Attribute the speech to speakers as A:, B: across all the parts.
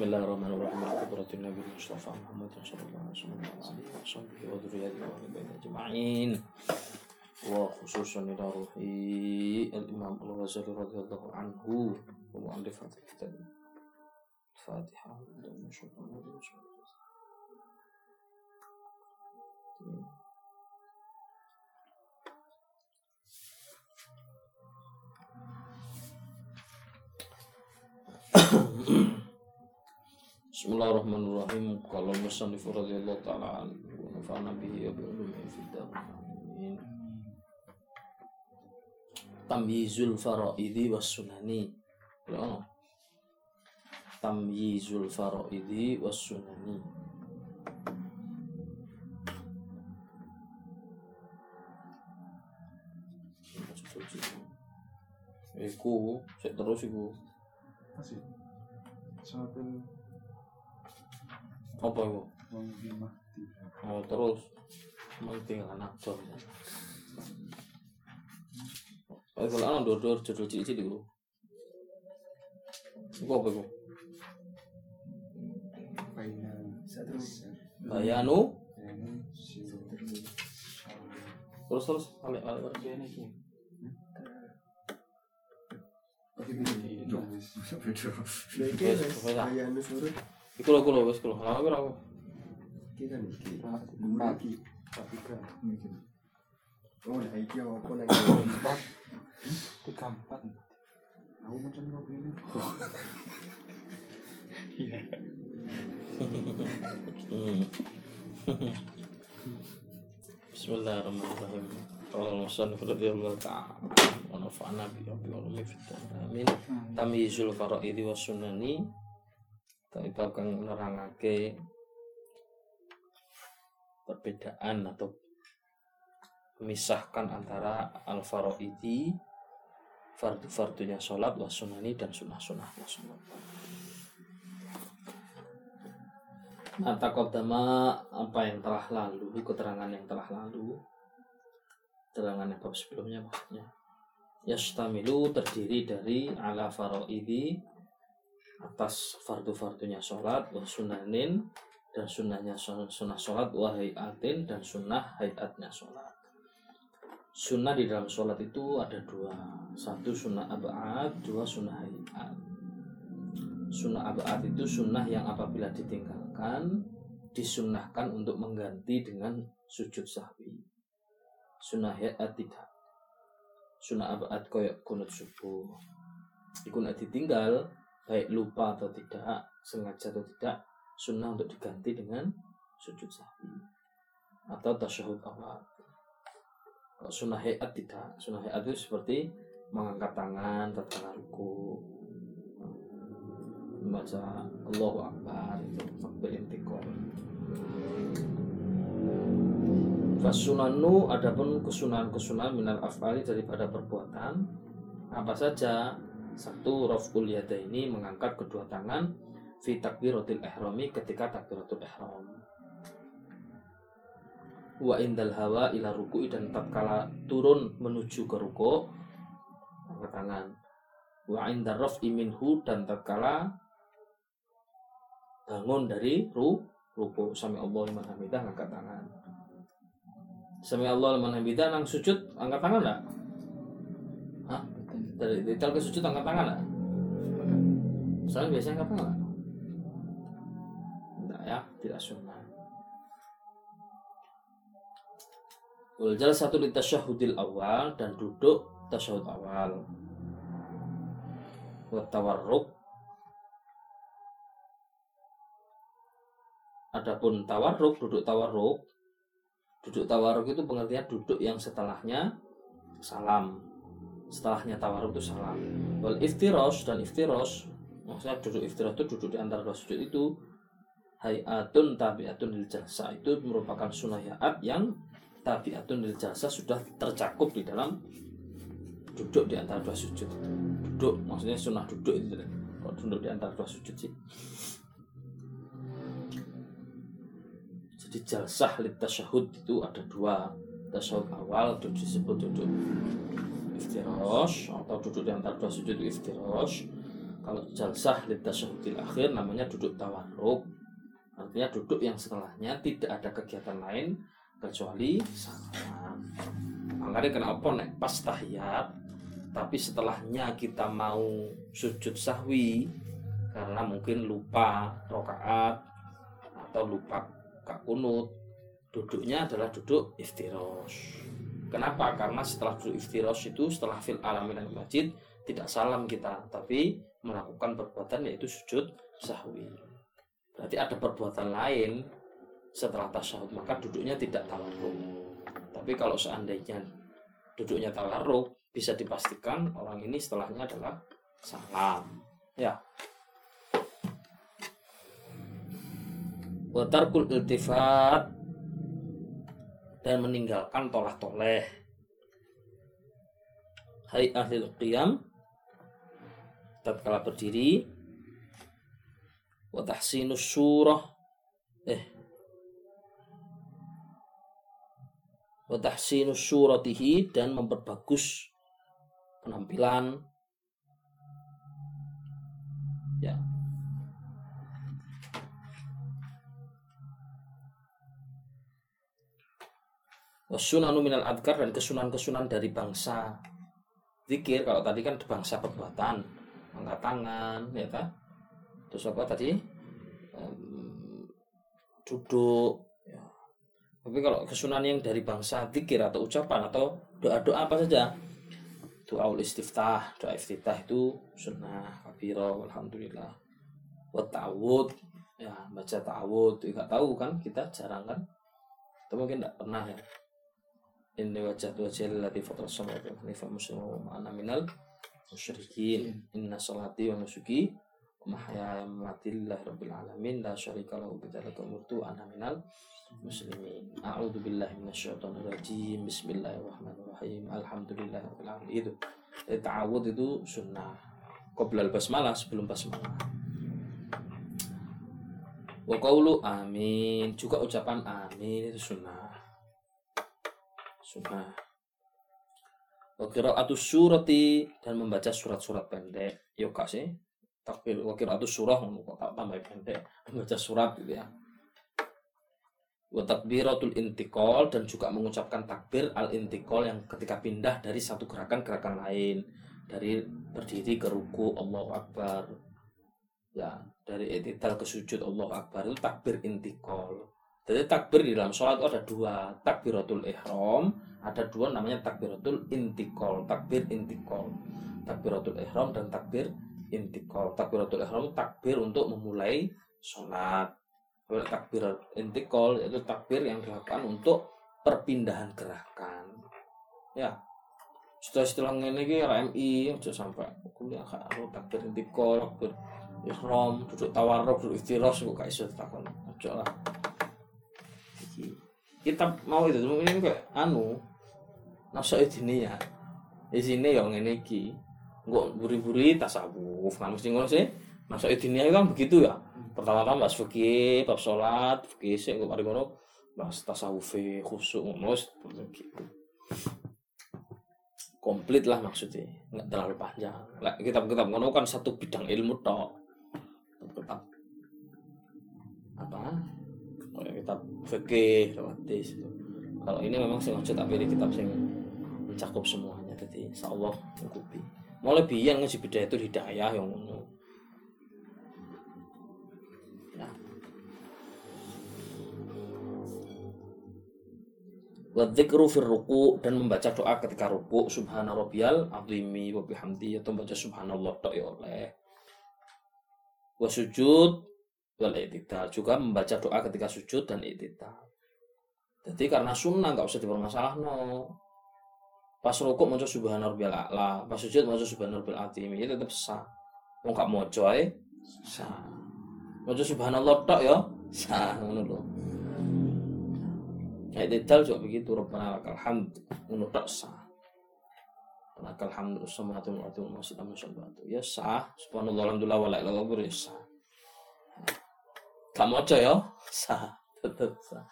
A: Bismillahirrahmanirrahim. Qudratin Nabi Mustafa Muhammad sallallahu alaihi wasallam wa dzurriyyati wa baina ajma'in. Wa khususan ila ruhi al-Imam Al-Ghazali radhiyallahu anhu wa mu'allif kitab Fatihah dan Bismillahirrahmanirrahim. Kalau musannif radhiyallahu taala anhu wa nafa'ana bihi wa bi ulumihi fid Amin. Tamyizul faraidi was sunani. Ya. Tamyizul faraidi was sunani. Iku, saya terus iku.
B: Masih. Suatu
A: Apa
B: mati.
A: Oh, terus penting anak dor. Oh, kalau anak dor dor judul cilik-cilik iku. Iku apa iku? Bayanu
B: Bayanu
A: terus terus balik balik balik.
B: Bayana iki.
C: Iki
A: Wes,
C: wis
A: wes, ah.
C: ayane surut
A: Iku lho iku lho wis iku lho. Lama ora aku.
C: iki kan iki. Dhuwur iki.
B: Tiga.
C: Oh, nah iki apa lagi?
B: Empat. Tiga empat. Aku macam apa ini? Iya.
A: Bismillahirrahmanirrahim. Qala musannif radhiyallahu ta'ala wa rabbil alamin fid Amin. Tamyizul faraidi was sunani tapi bab kang nerangake perbedaan atau memisahkan antara al faraidi fardu-fardunya sholat was sunani dan sunnah-sunnahnya sholat. Mata kodama apa yang telah lalu, keterangan yang telah lalu, keterangan yang sebelumnya maksudnya. Yastamilu terdiri dari ala faraidi atas fardu-fardunya sholat wa sunanin dan sunnahnya sun- sunnah sholat wa hayatin dan sunnah hayatnya sholat. Sunnah di dalam sholat itu ada dua, satu sunnah abad, dua sunnah hayat. Sunnah abad itu sunnah yang apabila ditinggalkan disunnahkan untuk mengganti dengan sujud sahwi. Sunnah hayat tidak. Sunnah abad koyok kunut subuh. Iku nek ditinggal baik lupa atau tidak, sengaja atau tidak, sunnah untuk diganti dengan sujud sahwi atau tasyahud awal. Kalau sunnah hayat tidak, sunnah hayat itu seperti mengangkat tangan tatkala ruku, membaca Allahu Akbar itu takbir intikal. Fasunanu adapun kesunahan-kesunahan minal afali daripada perbuatan apa saja satu raful yada ini mengangkat kedua tangan fi takbiratul ihrami ketika takbiratul ihram. Wa indal hawa ila ruku'i dan tatkala turun menuju ke ruku angkat tangan. Wa indar raf'i minhu dan tatkala bangun dari ru ruku. Sami Allah liman hamidah angkat tangan. Sami Allah liman hamidah nang sujud angkat tangan enggak? Dari detail ke sujud angkat tangan enggak Soalnya biasanya angkat tangan? Enggak ya, tidak sunnah Wal satu di tasyahudil awal dan duduk tasyahud awal. Wa tawarruk. Adapun tawarruk, duduk tawarruk. Duduk tawarruk itu pengertian duduk yang setelahnya salam Setelahnya tawarruk itu salam Wal iftiros dan iftiros Maksudnya duduk iftiros itu duduk di antara dua sujud itu Hayatun tabiatun lil jalsa. Itu merupakan sunnah hayat yang tabiatun lil jalsa sudah tercakup di dalam duduk di antara dua sujud. Duduk maksudnya sunnah duduk itu kalau duduk di antara dua sujud sih. Jadi jalsah lit tasyahud itu ada dua. Tasyahud awal itu disebut duduk iftirosh atau duduk di antara dua sujud itu iftirosh kalau jalsah litasyahudil akhir namanya duduk tawarruk. Artinya duduk yang setelahnya tidak ada kegiatan lain kecuali salam. Makanya kenapa nek pas tahiyat tapi setelahnya kita mau sujud sahwi karena mungkin lupa rokaat atau lupa kak kunut. Duduknya adalah duduk iftiros kenapa? Karena setelah iftiros itu setelah fil alamin masjid tidak salam kita tapi melakukan perbuatan yaitu sujud sahwi. Berarti ada perbuatan lain setelah tasyahud maka duduknya tidak tawarruk. Tapi kalau seandainya duduknya tawarruk bisa dipastikan orang ini setelahnya adalah salam. Ya. Watarkul iltifat dan meninggalkan tolah toleh. Hai ahli qiyam tatkala berdiri wa tahsinus surah eh wa tahsinus suratihi dan memperbagus penampilan wasunanu minal adkar dan kesunan-kesunan dari bangsa. Zikir kalau tadi kan bangsa perbuatan angkat tangan ya kan terus apa tadi? Duduk ya. tapi kalau kesunan yang dari bangsa zikir atau ucapan atau doa-doa apa saja? Doa istiftah doa iftitah itu sunnah kabiro alhamdulillah. Wa ya baca ta'awud. Nggak tahu kan kita jarang kan? Atau mungkin nggak pernah ya ini wajah wajah lati fatul samawati wal hanifa muslimu wa ana minal musyrikin. Inna salati wa nusuki wa mahyaya wa rabbil alamin. La syarika lahu bidzalika umirtu wa ana minal muslimin. A'udzu billahi minasyaitonir rajim. Bismillahirrahmanirrahim. Alhamdulillahi rabbil alamin. Itu Jadi, ta'awud itu sunnah. Qoblal basmalah sebelum basmalah. Wa qawlu amin. Juga ucapan amin itu sunnah sunnah wa qiraatus surati dan membaca surat-surat pendek. Yo kak sih. Takbir wa qiraatus surah kok tambah pendek. Membaca surat gitu ya. Wa takbiratul intiqal dan juga mengucapkan takbir al intiqal yang ketika pindah dari satu gerakan gerakan lain. Dari berdiri ke ruku Allahu akbar. Ya dari etidal ke sujud Allahu akbar. Itu takbir intiqal jadi takbir di dalam sholat itu ada dua takbiratul ihram ada dua namanya takbiratul intikol takbir intikol takbiratul ihram dan takbir intikol takbiratul ihram takbir untuk memulai sholat. Takbir intikol yaitu takbir yang dilakukan untuk perpindahan gerakan. Ya. Setelah setelah ini ki RMI aja sampai kuliah karo takbir intikol takbir ihram duduk tawarruk duduk istiros kok iso takon aja lah. iki kita mau itu mungkin kayak anu nafsu ini ya. Di sini yang ini ki nggak buri-buri tasawuf kan mesti ngono sih. Nafsu ini kan begitu ya. Pertama-tama bahas fikih bab sholat fikih sih mari ngono bahas tasawuf khusuk ngono gitu. Komplit lah maksudnya nggak terlalu panjang. Lah kitab-kitab ngono kan satu bidang ilmu tok. Kitab apa? Kitab fikih hadis kalau ini memang sengaja tak pilih kitab sing mencakup semuanya jadi insya Allah mencukupi mulai biyen ngaji beda itu hidayah yang ngono ya. Wadzikru fir ruku dan membaca doa ketika ruku subhana rabbiyal azimi wa bihamdi atau baca subhanallah tok ya oleh. Wa wal i'tidal juga membaca doa ketika sujud dan i'tidal. Jadi karena sunnah nggak usah dipermasalah no. Pas rukuk maca subhana rabbiyal a'la, pas sujud maca subhana rabbiyal azim, itu tetap sah. Wong gak maca ae sah. Maca subhanallah tok ya sah lho. Kayak detail juga begitu Rabbana lakal hamd ngono tok sah. Lakal hamd ardi wa ma sita musabatu. Ya sah. Subhanallah alhamdulillah wa la ilaha ya sah. Gak maca ya. Sah. Tetap sah.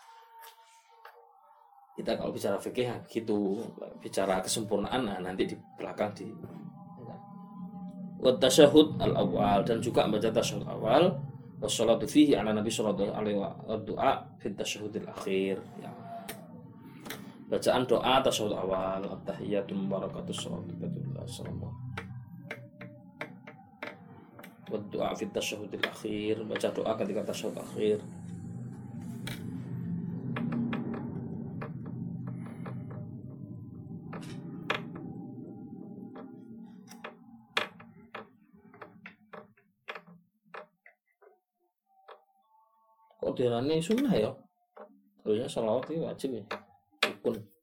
A: Kita kalau bicara fikih gitu. Bicara kesempurnaan nah nanti di belakang di wa tasyahud al awal dan juga membaca tasyahud awal. Wassalatu fihi ala nabi sallallahu alaihi wa doa fi tasyahudil akhir. Ya. bacaan doa tasyahud awal at-tahiyatu mubarakatus salatu wa doa fi tasyahudil akhir baca doa ketika tasyahud akhir. Kok diarani sunnah ya? Harusnya sholawat itu wajib ya. Rukun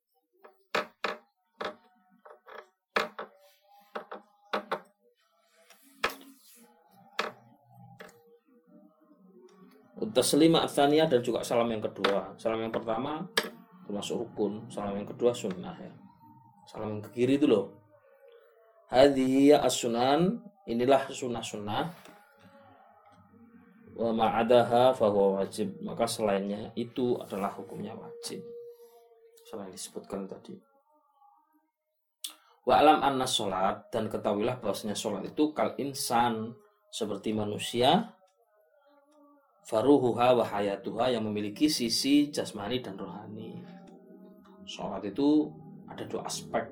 A: Taslima dan juga salam yang kedua. Salam yang pertama termasuk rukun, salam yang kedua sunnah ya. Salam yang ke kiri itu loh. Hadhihi as-sunan, inilah sunnah-sunnah wa ma'adaha fahuwa wajib maka selainnya itu adalah hukumnya wajib selain disebutkan tadi wa alam anna sholat dan ketahuilah bahwasanya sholat itu kal insan seperti manusia faruhuha wa hayatuha yang memiliki sisi jasmani dan rohani. Sholat itu ada dua aspek.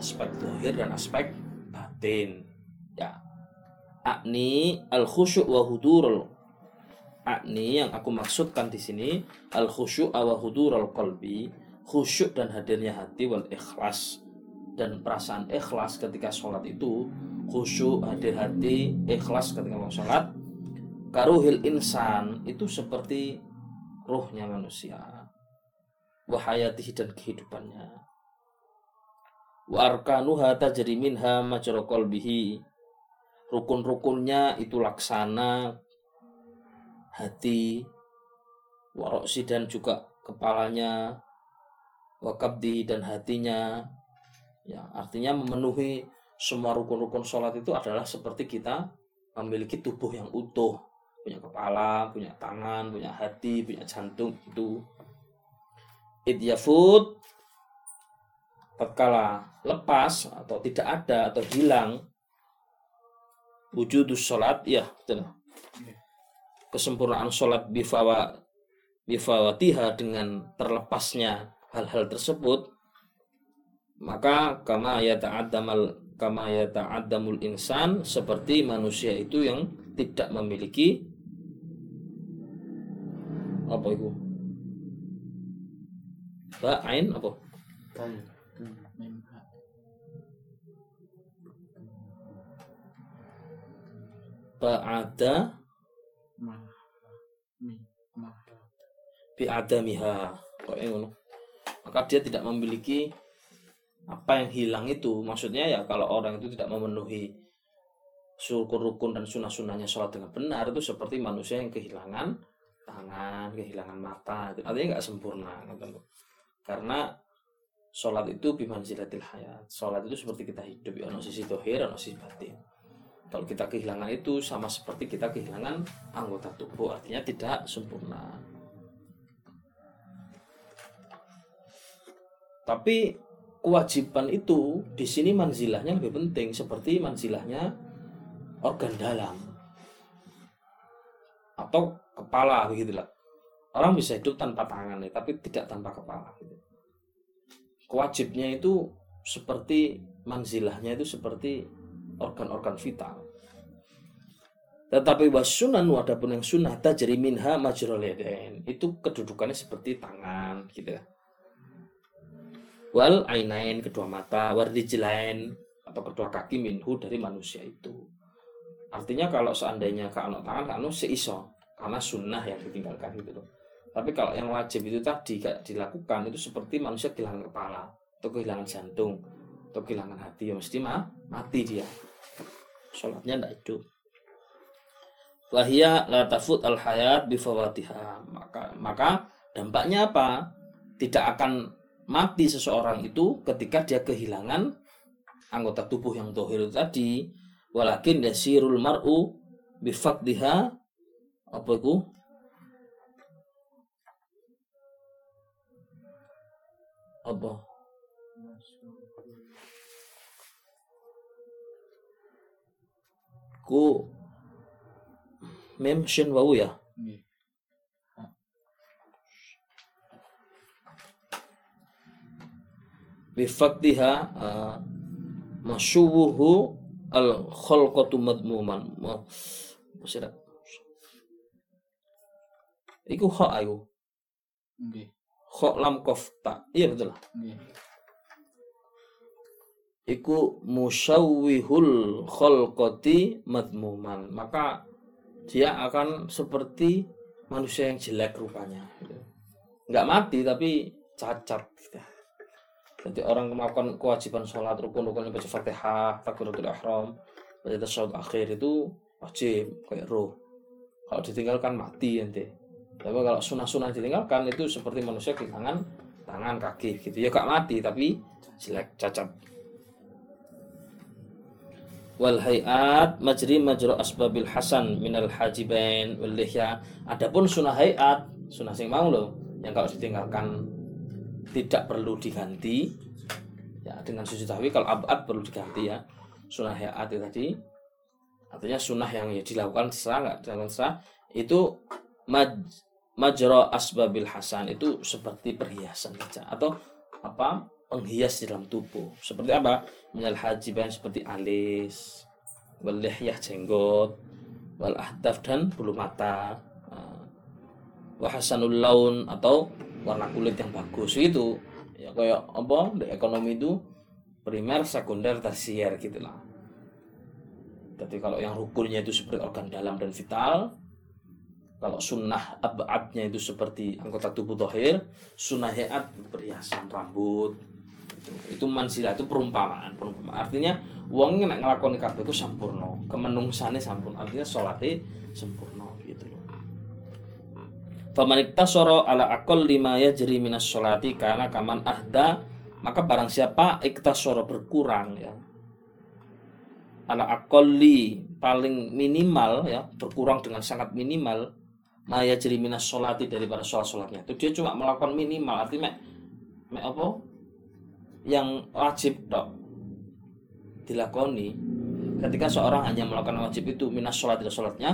A: Aspek dohir dan aspek batin. Ya. Akni al khusyuk wa hudurul akni yang aku maksudkan di sini al khusyuk wa hudurul qalbi khusyuk dan hadirnya hati wal ikhlas. Dan perasaan ikhlas ketika sholat itu khusyuk hadir hati ikhlas ketika mau sholat karuhil insan itu seperti ruhnya manusia wahayatihi dan kehidupannya. Wa arkanuha tajri minha majra rukun-rukunnya itu laksana hati waroksi dan juga kepalanya wakabdi dan hatinya. Ya artinya memenuhi semua rukun-rukun sholat itu adalah seperti kita memiliki tubuh yang utuh punya kepala punya tangan punya hati punya jantung itu. Idyafut tatkala lepas atau tidak ada atau hilang wujudus sholat ya betul kesempurnaan sholat bifawa bifawatiha dengan terlepasnya hal-hal tersebut maka kama ya ta'addamal kama ya ta'addamul insan seperti manusia itu yang tidak memiliki apa itu ba'ain apa? Ba'ada bi'adamiha. Pokoknya ngono. maka dia tidak memiliki apa yang hilang itu. Maksudnya ya kalau orang itu tidak memenuhi rukun-rukun dan sunnah-sunnahnya sholat dengan benar itu seperti manusia yang kehilangan tangan, kehilangan mata, itu artinya nggak sempurna, karena sholat itu bimanzilatil hayat, sholat itu seperti kita hidup, ya, ono sisi dohir, ono sisi batin. Kalau kita kehilangan itu sama seperti kita kehilangan anggota tubuh, artinya tidak sempurna. Tapi kewajiban itu di sini manzilahnya lebih penting seperti manzilahnya organ dalam. Atau kepala begitulah. Orang bisa hidup tanpa tangan tapi tidak tanpa kepala. Gitu. Kewajibnya itu seperti manzilahnya itu seperti organ-organ vital. Tetapi wasunan wadapun yang sunnah tajri minha majrul Itu kedudukannya seperti tangan gitu ya. Wal ainain kedua mata, wardijlain atau kedua kaki minhu dari manusia itu. Artinya kalau seandainya kalau tangan kalau seiso karena sunnah yang ditinggalkan gitu loh. Tapi kalau yang wajib itu tadi dilakukan itu seperti manusia kehilangan kepala atau kehilangan jantung atau kehilangan hati ya mesti mah, mati dia. Sholatnya tidak hidup. Wahia la tafut al hayat bifawatiha maka maka dampaknya apa? Tidak akan mati seseorang itu ketika dia kehilangan anggota tubuh yang tohir tadi. Walakin yasirul mar'u bifakdiha apa itu apa? Iku mem shin wawu ya bifaktiha uh, al khalqatu madmuman. Iku kha ayu.
B: Nggih.
A: Kha lam kof ta. Iya betul.
B: Nggih.
A: Iku musyawwihul khalqati madmuman. Maka dia akan seperti manusia yang jelek rupanya. gitu. Nggak mati tapi cacat. Jadi orang melakukan kewajiban sholat rukun-rukun baca fatihah, takbiratul ihram, baca tasyahud akhir itu wajib kayak roh. Kalau ditinggalkan mati nanti. Tapi kalau sunnah-sunnah ditinggalkan itu seperti manusia kehilangan tangan kaki gitu. Ya gak mati tapi jelek cacat. Wal hayat majri majro asbabil hasan minal hajibain wal lihya. Adapun sunnah hayat, sunnah sing mau loh, yang kalau ditinggalkan tidak perlu diganti ya dengan sujud tahwi kalau abad perlu diganti ya sunnah hayat itu tadi artinya sunnah yang ya dilakukan setelah nggak dilakukan setelah itu maj majro asbabil hasan itu seperti perhiasan saja atau apa penghias di dalam tubuh. Seperti apa? Minal hajiban seperti alis wal jenggot wal ahdaf dan bulu mata. Nah, wahasanul laun atau warna kulit yang bagus. Itu ya kayak apa di ekonomi itu primer sekunder tersier gitu lah jadi kalau yang rukunnya itu seperti organ dalam dan vital kalau sunnah abadnya itu seperti anggota tubuh tohir sunnah heat perhiasan rambut. Itu, itu mansilah itu perumpamaan perumpamaan. Artinya wong nek nglakoni kabeh iku sampurna. Kemenungsane sampun artinya salate sempurna gitu loh. Faman iktasara ala aqall lima yajri minas sholati karena kaman ahda maka barang siapa iktasara berkurang ya. Ala aqalli paling minimal ya berkurang dengan sangat minimal maya jeri minas sholati daripada sholat sholatnya itu dia cuma melakukan minimal artinya mek, mek apa? Yang wajib dok dilakoni ketika seorang hanya melakukan wajib itu minas sholat dan sholatnya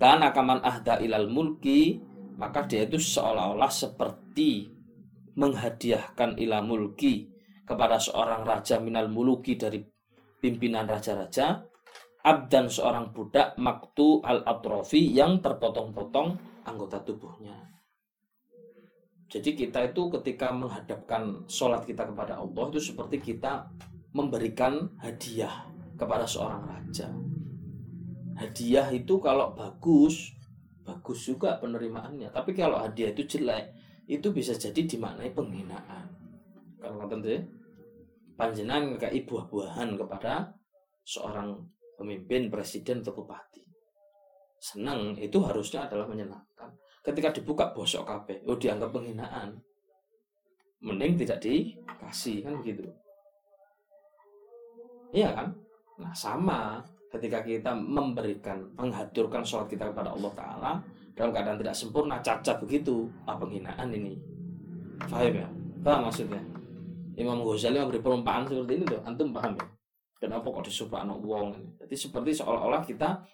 A: karena kaman ahda ilal mulki maka dia itu seolah-olah seperti menghadiahkan ila mulki kepada seorang raja minal muluki dari pimpinan raja-raja abdan seorang budak maktu al atrofi yang terpotong-potong anggota tubuhnya. Jadi kita itu ketika menghadapkan sholat kita kepada Allah itu seperti kita memberikan hadiah kepada seorang raja. Hadiah itu kalau bagus bagus juga penerimaannya. Tapi kalau hadiah itu jelek itu bisa jadi dimaknai penghinaan. Kalau sih? Panjenengan kayak buah-buahan kepada seorang pemimpin presiden atau bupati. Senang itu harusnya adalah menyenangkan. Ketika dibuka bosok kabeh oh dianggap penghinaan. Mending tidak dikasih kan begitu. Iya kan? Nah sama. Ketika kita memberikan menghaturkan sholat kita kepada Allah Ta'ala dalam keadaan tidak sempurna cacat begitu apa penghinaan ini. Paham ya? Paham maksudnya? Imam Ghazali memberi perumpamaan seperti ini tuh antum paham ya kenapa kok anak wong? Jadi seperti seolah-olah kita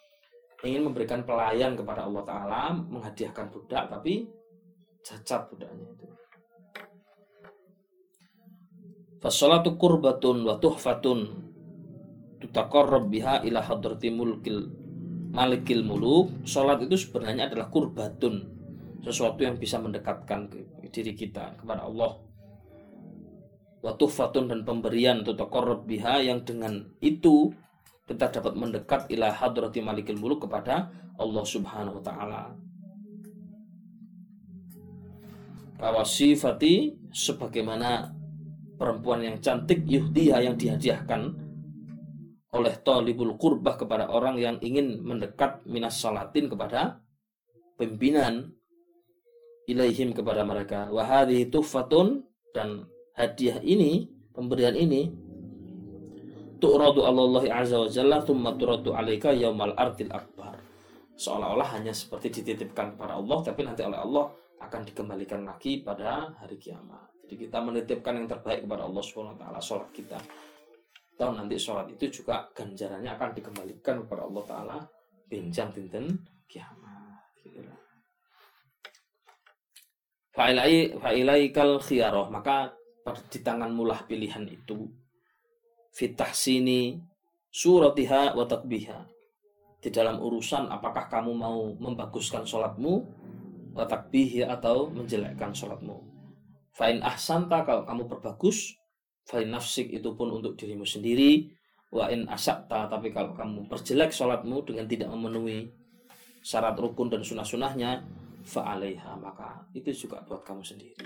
A: ingin memberikan pelayan kepada Allah Ta'ala menghadiahkan budak tapi cacat budaknya itu. Fasolatu kurbatun wa tuhfatun tutaqarrab biha ila hadrati mulkil malikil muluk. Salat itu sebenarnya adalah kurbatun sesuatu yang bisa mendekatkan diri kita kepada Allah wa tuhfatun dan pemberian tutaqarrab biha yang dengan itu kita dapat mendekat ila hadrati malikil muluk kepada Allah Subhanahu wa taala. Kawasifati sebagaimana perempuan yang cantik yuhdiha yang dihadiahkan oleh talibul kurbah kepada orang yang ingin mendekat minas salatin kepada pimpinan ilaihim kepada mereka. Wa hadhihi tuhfatun dan hadiah ini pemberian ini tu'radu Allah azza wa jalla thumma turadu alaika yaumal ardil akbar. Seolah-olah hanya seperti dititipkan kepada Allah tapi nanti oleh Allah akan dikembalikan lagi pada hari kiamat. Jadi kita menitipkan yang terbaik kepada Allah Subhanahu wa taala salat kita. Atau nanti sholat itu juga ganjarannya akan dikembalikan kepada Allah Ta'ala benjang dinten kiamat gitu. Fa'ilai fa'ilaikal khiyaroh maka di tanganmu lah pilihan itu fitah sini suratiha wa takbiha di dalam urusan apakah kamu mau membaguskan sholatmu wa takbihi atau menjelekkan sholatmu? Fa'in ahsanta kalau kamu perbagus fa'in nafsik itu pun untuk dirimu sendiri. Wa in asakta tapi kalau kamu perjelek sholatmu dengan tidak memenuhi syarat rukun dan sunnah-sunnahnya fa'alaiha maka itu juga buat kamu sendiri.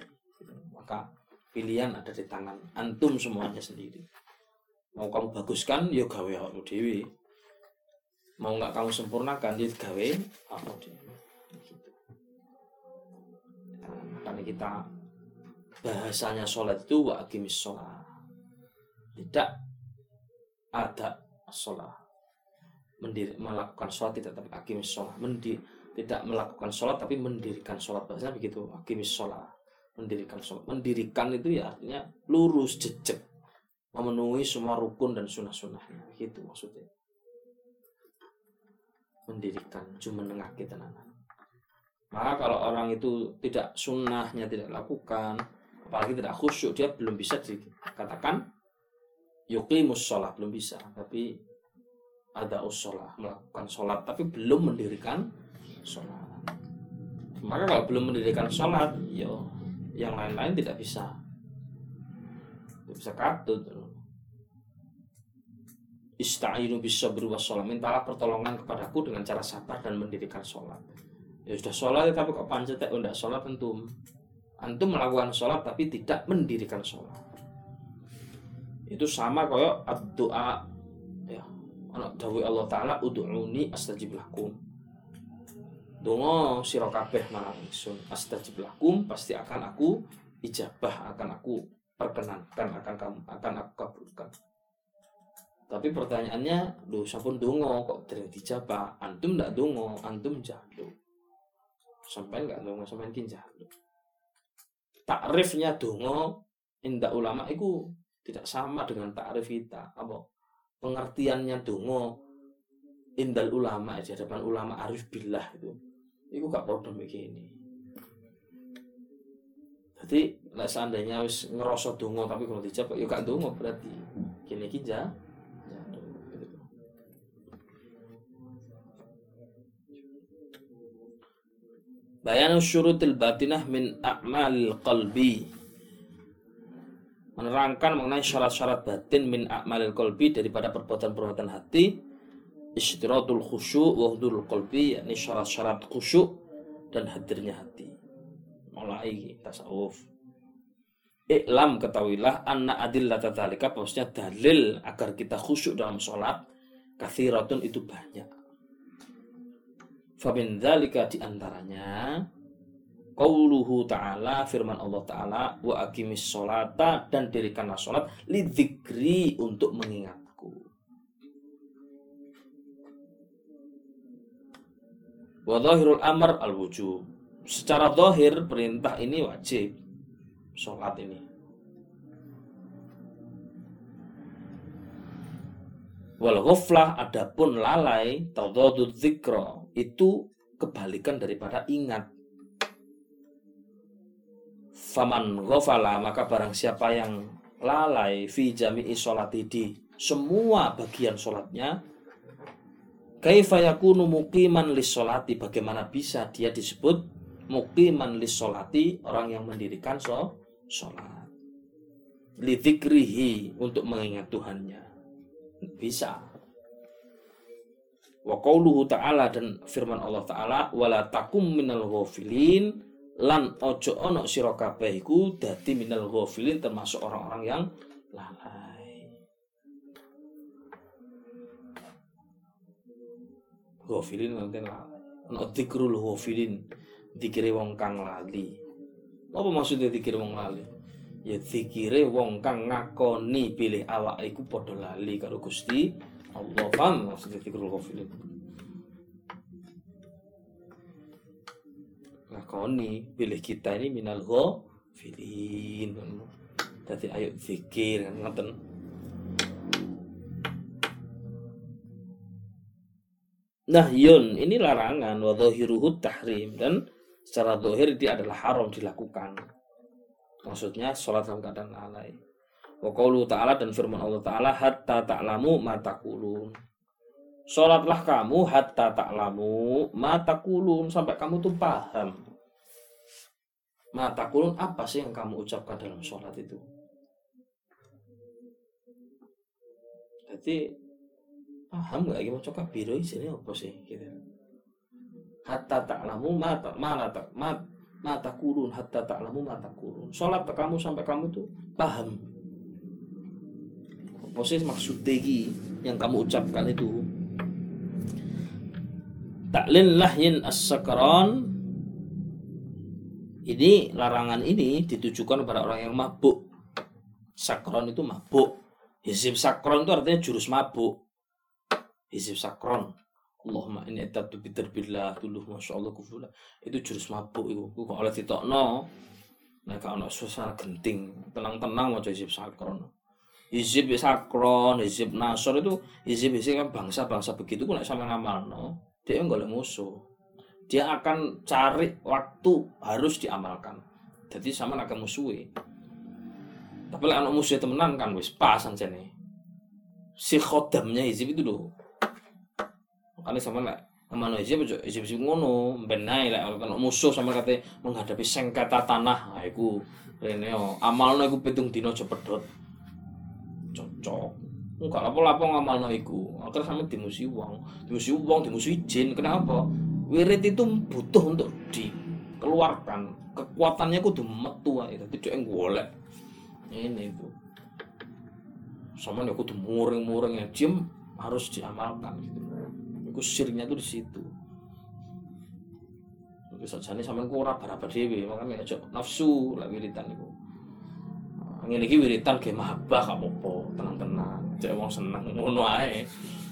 A: Maka pilihan ada di tangan. Antum semuanya sendiri. Mau kamu baguskan ya gawe awakmu dewi mau nggak kamu sempurnakan ya gawe awakmu dewi gitu. Makanya kita bahasanya sholat itu wa aqimis sholat. Tidak ada sholat. Mendiri, melakukan sholat tidak tapi aqimis sholat. Mendi, tidak melakukan sholat tapi mendirikan sholat. Bahasanya begitu aqimis sholat mendirikan sholat. Mendirikan itu ya artinya lurus jejak memenuhi semua rukun dan sunnah-sunnahnya. Gitu maksudnya. Mendirikan cuma nengaki tenanan maka kalau orang itu tidak sunnahnya tidak lakukan apalagi tidak khusyuk dia belum bisa dikatakan yuqimus sholat belum bisa. Tapi ada usolah melakukan sholat tapi belum mendirikan sholat. Maka kalau belum mendirikan sholat yo yang lain-lain tidak bisa. Tidak bisa katut Ista'inu bisa berubah sholat. Mintalah pertolongan kepadaku dengan cara sabar dan mendirikan sholat. Ya sudah sholat ya, tapi kok pancet ya enggak sholat antum. Antum melakukan sholat tapi tidak mendirikan sholat. Itu sama kayak doa ya anak Allah Ta'ala Udu'uni astajib lakum Dongo sira kabeh marang ingsun. Astajib lakum pasti akan aku ijabah akan aku perkenankan akan kamu akan aku kabulkan. Tapi pertanyaannya lu sampun dongo kok dereng dijabah? Antum ndak dongo antum jahlu sampai nggak dongo sampai kin jahlu takrifnya dongo indah ulama itu tidak sama dengan takrif kita. Apa? Pengertiannya dongo indal ulama di hadapan ulama arif billah itu itu gak podo begini jadi lah seandainya wis ngerasa dongo tapi kalau dijawab ya gak dongo berarti. Kini kija Bayan syurutil batinah min a'malil qalbi. Menerangkan mengenai syarat-syarat batin min a'malil qalbi daripada perbuatan-perbuatan hati istiratul khusyuk wa hudurul qalbi yakni syarat-syarat khusyuk dan hadirnya hati mulai tasawuf Iklam ketahuilah anna adillata dzalika bahwasanya dalil agar kita khusyuk dalam sholat kathiratun itu banyak. Famin dzalika di antaranya qauluhu ta'ala firman Allah ta'ala wa aqimis sholata dan dirikanlah sholat lidzikri untuk mengingatku. Wa zahirul amr al wujub. Secara zahir perintah ini wajib sholat ini. Wal ghaflah adapun lalai tadadud dzikra itu kebalikan daripada ingat. Faman ghafala maka barang siapa yang lalai fi jami'i sholati di semua bagian sholatnya kaifa yakunu muqiman lis sholati bagaimana bisa dia disebut muqiman lis sholati orang yang mendirikan sholat sholat. Lidzikrihi untuk mengingat Tuhannya. Bisa. Wa qauluhu ta'ala dan firman Allah ta'ala wala takum minal ghafilin. Lan ojo ono sira kabeh iku dadi minal ghafilin termasuk orang-orang yang lalai ghafilin lalai ono dzikrul ghafilin dikira wong kang lali apa maksudnya dikira wong lali? Ya dikira wong kang ngakoni pilih awak iku padha lali karo Gusti Allah. Paham maksudnya dzikrul ghafilin? Ngakoni pilih kita ini minal ghafilin. Dadi ayo zikir kan nahyun ini larangan wa tahrim. Dan secara dohir dia adalah haram dilakukan. Maksudnya sholat dalam keadaan lalai. Wa ta'ala dan firman Allah ta'ala hatta ta'lamu ma taqulun. Sholatlah kamu hatta ta'lamu ma taqulun sampai kamu tuh paham. Ma taqulun apa sih yang kamu ucapkan dalam sholat itu? Jadi paham nggak gimana coba? Biro sini apa sih? Gitu. Hatta ta'lamu ma ta ma ta ma ma taqulun hatta ta'lamu ma taqulun salat kamu sampai kamu tuh paham. Apa sih maksud tegi yang kamu ucapkan itu? Taklin lahyin as-sakran ini larangan ini ditujukan kepada orang yang mabuk. Sakron itu mabuk. Hizib sakron itu artinya jurus mabuk hizib sakron. Allahumma ini etatu bitar billah dulu masya Allah kufula. Itu jurus mabuk itu. Kok oleh ditokno. Nah kalau suasana genting. Tenang-tenang mau hizib sakron. Hizib sakron hizib nasor itu hizib hizib kan bangsa-bangsa begitu kok sama ngamal no dia nggak musuh. Dia akan cari waktu harus diamalkan. Jadi sama akan musuhi tapi lah anak musuh temenan kan wis pas nih si khodamnya hizib itu loh makanya sama lah Amal hizib aja hizib ngono benai lah kalau musuh sama kata menghadapi sengketa tanah nah iku rene yo amalno iku pitung dino cepedot cocok. Enggak apa-apa ngamalno iku. Akhirnya sama dimusi uang dimusi uang dimusi jin kenapa wirid itu butuh untuk dikeluarkan. Kekuatannya kudu metu ae dadi dhek golek. Ini itu. Sama ya kudu muring-muring ya jim harus diamalkan gitu itu sirnya tuh di situ. Bisa jadi sama ku ora baraba dhewe makanya aja nafsu lah wiritan iku. Ngene iki wiritan ge mahabbah gak apa-apa tenang-tenang. Cek wong seneng ngono ae.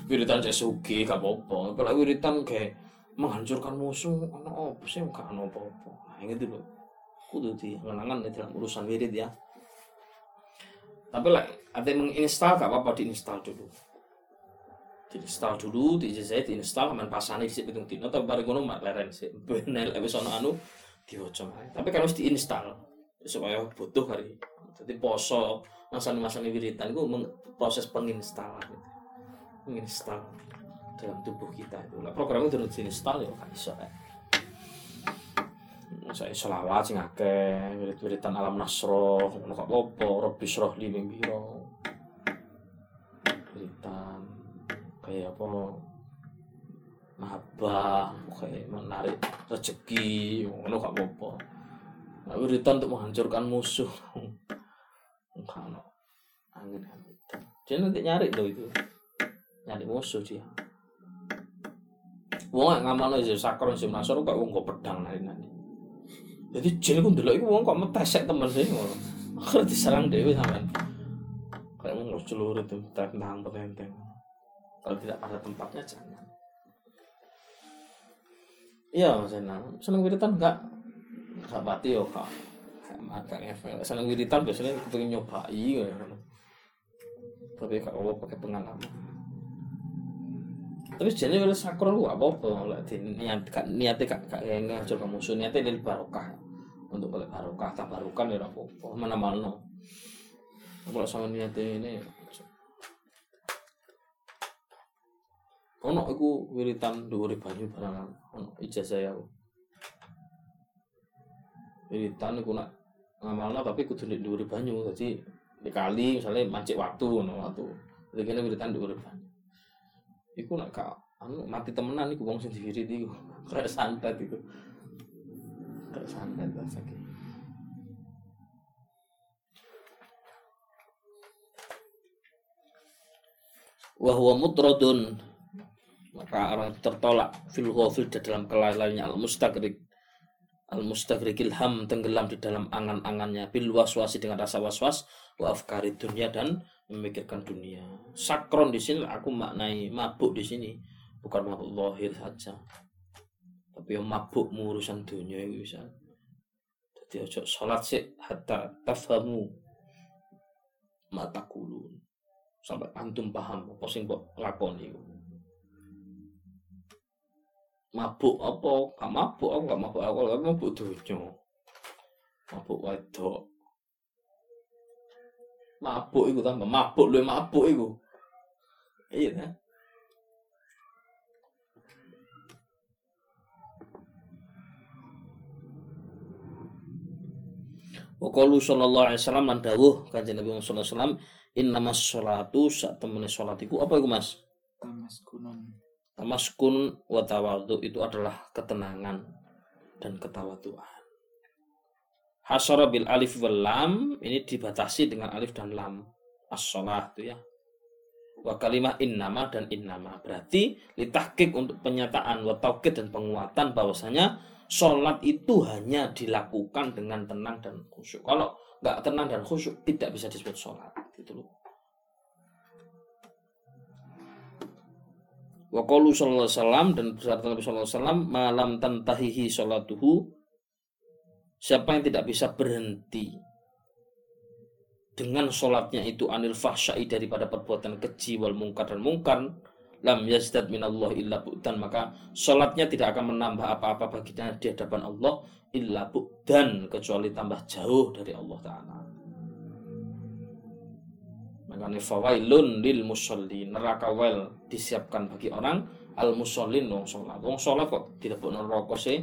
A: Wiritan cek sugih gak apa-apa. Kalau wiritan ge menghancurkan musuh ana apa sih? Gak ana apa-apa. Nah gitu lho. Kudu diangan-angan dalam urusan wirid ya. Tapi lah ada yang menginstal gak apa-apa diinstal dulu diinstal dulu dijajah diinstal aman pasane di pitung dino tapi bareng ngono mak leren sih bener wis ana anu diwaca ae. Tapi kan harus diinstal supaya butuh kali jadi poso masane-masane wiritan itu proses penginstalan gitu. menginstal dalam tubuh kita itu. Lah program itu harus diinstal ya gak iso kan saya selawat sing akeh wirid-wiridan alam nasro ngono kok apa rabbi syrah li kayak apa mahabbah kayak menarik rezeki ngono gak apa-apa. Wiridan untuk menghancurkan musuh. Enggak no. Angin angin. Dia nanti nyari loh itu. Nyari musuh dia. Wong ngamalno iso sakron iso nasor kok wong kok pedang nari-nari jadi jin ku ndelok iku wong kok metesek temen sih ngono. Diserang dewi sampean. Kayak mau celurit itu tentang petenteng kalau tidak pada tempatnya jangan. Iya mas Enang. Seneng wiritan enggak enggak pati yo kak. Makan efek seneng wiritan biasanya kepengen nyobai ya tapi kalau pakai pengalaman. Tapi jadi kalau sakral lu apa apa lah niat niatnya kak kak yang ngajur kamu niatnya dari barokah. Untuk balik barokah tak barokah ya apa apa mana mana kalau sama niatnya ini ono aku wiritan dua banyu barangan ono ijazah ya wiritan aku nak ngamalno tapi kudu di dua banyu jadi dikali misalnya mancik waktu ono waktu jadi kena wiritan dua banyu Iku nak kak anu mati temenan iku wong sing diwirit iku. Kayak santet iku. Kayak santet lah sakit. Wa huwa mutradun orang tertolak fil ghafil dalam kelalaiannya al mustagrik al mustagrikil ham tenggelam di dalam angan-angannya bil waswasi dengan rasa waswas wa afkari dunia dan memikirkan dunia. Sakron di sini aku maknai mabuk di sini bukan mabuk lahir saja. Tapi yang mabuk urusan dunia itu bisa. Jadi ojo salat sih hatta tafhamu mata kulun sampai antum paham apa sing mbok lakoni. Mabuk apa? Gak mabuk aku gak mabuk aku gak mabuk dunya mabuk wedok. Mabuk iku tambah mabuk lu mabuk iku. Iya kan Wa qalu sallallahu alaihi wasallam lan dawuh kanjeng Nabi sallallahu alaihi wasallam innamas sholatu sak temene salat iku apa iku Mas?
B: tamas kunon
A: Tamaskun wa tawadhu itu adalah ketenangan dan ketawaduan. Hasara bil alif wal lam ini dibatasi dengan alif dan lam. As-shalah itu ya. Wa kalimah innama dan innama. Berarti litahkik untuk penyataan wa taukid dan penguatan bahwasanya sholat itu hanya dilakukan dengan tenang dan khusyuk. Kalau nggak tenang dan khusyuk tidak bisa disebut sholat. Gitu loh. Wa sallallahu alaihi wasallam dan bersabda Nabi sallallahu alaihi wasallam malam tantahihi salatuhu siapa yang tidak bisa berhenti dengan sholatnya itu anil fahsyai daripada perbuatan keji wal mungkar dan mungkar lam yazdad minallah illa bu'dan maka sholatnya tidak akan menambah apa-apa baginya di hadapan Allah illa bu'dan kecuali tambah jauh dari Allah Ta'ala makanya fawailun lil musallin neraka wel disiapkan bagi orang. Al musallin wong sholat. Wong sholat kok tidak pun neraka sih?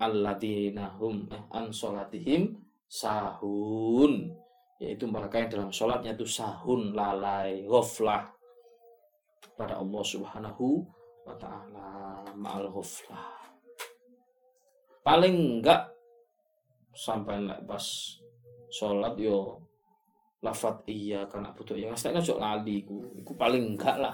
A: Alladzina hum eh, an sholatihim sahun. Yaitu mereka yang dalam sholatnya itu sahun lalai ghaflah pada Allah Subhanahu wa taala. Ma'al ghaflah. Paling enggak sampai nek pas sholat yo lafat iya karena butuh ya saya kan lali ku iku paling enggak lah.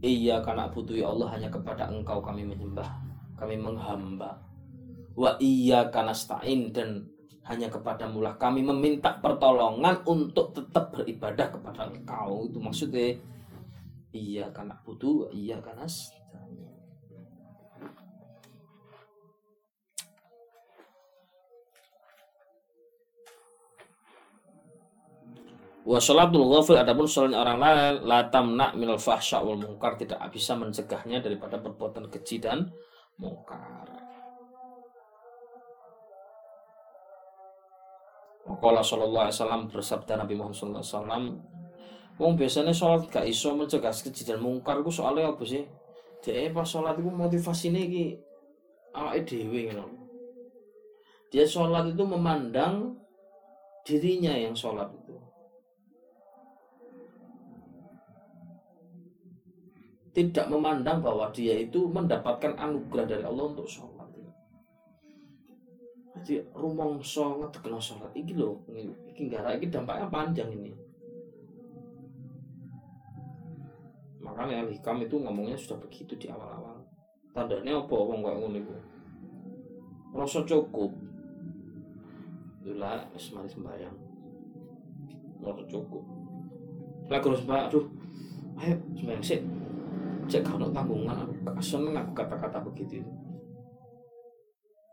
A: Iya karena butuh ya Allah hanya kepada engkau kami menyembah Kami menghamba. Wa iya karena stain dan hanya kepada mulah kami meminta pertolongan untuk tetap beribadah kepada engkau. Itu maksudnya Iya karena butuh, iya karena Wa sholatul ghafil adapun sholatnya orang lain la tamna minal fahsya wal mungkar tidak bisa mencegahnya daripada perbuatan keji dan mungkar. Qala sallallahu alaihi wasallam bersabda Nabi Muhammad sallallahu alaihi wasallam Wong biasanya sholat gak iso mencegah keji dan mungkar ku soalnya apa sih? Dia pas sholat itu motivasinya ki awake dhewe ngono. Dia sholat itu memandang dirinya yang sholat itu. tidak memandang bahwa dia itu mendapatkan anugerah dari Allah untuk sholat. Jadi rumongso ngetekno sholat iki lho, iki gara iki dampaknya panjang ini. Makanya Al-Hikam itu ngomongnya sudah begitu di awal-awal. Tandanya apa wong kok ngono iku? Rasa cukup. Itulah wis mari sembahyang. Rasa cukup. Lagi terus Pak, aduh. Ayo sembahyang sih cek kalau tanggungan aku seneng aku kata-kata begitu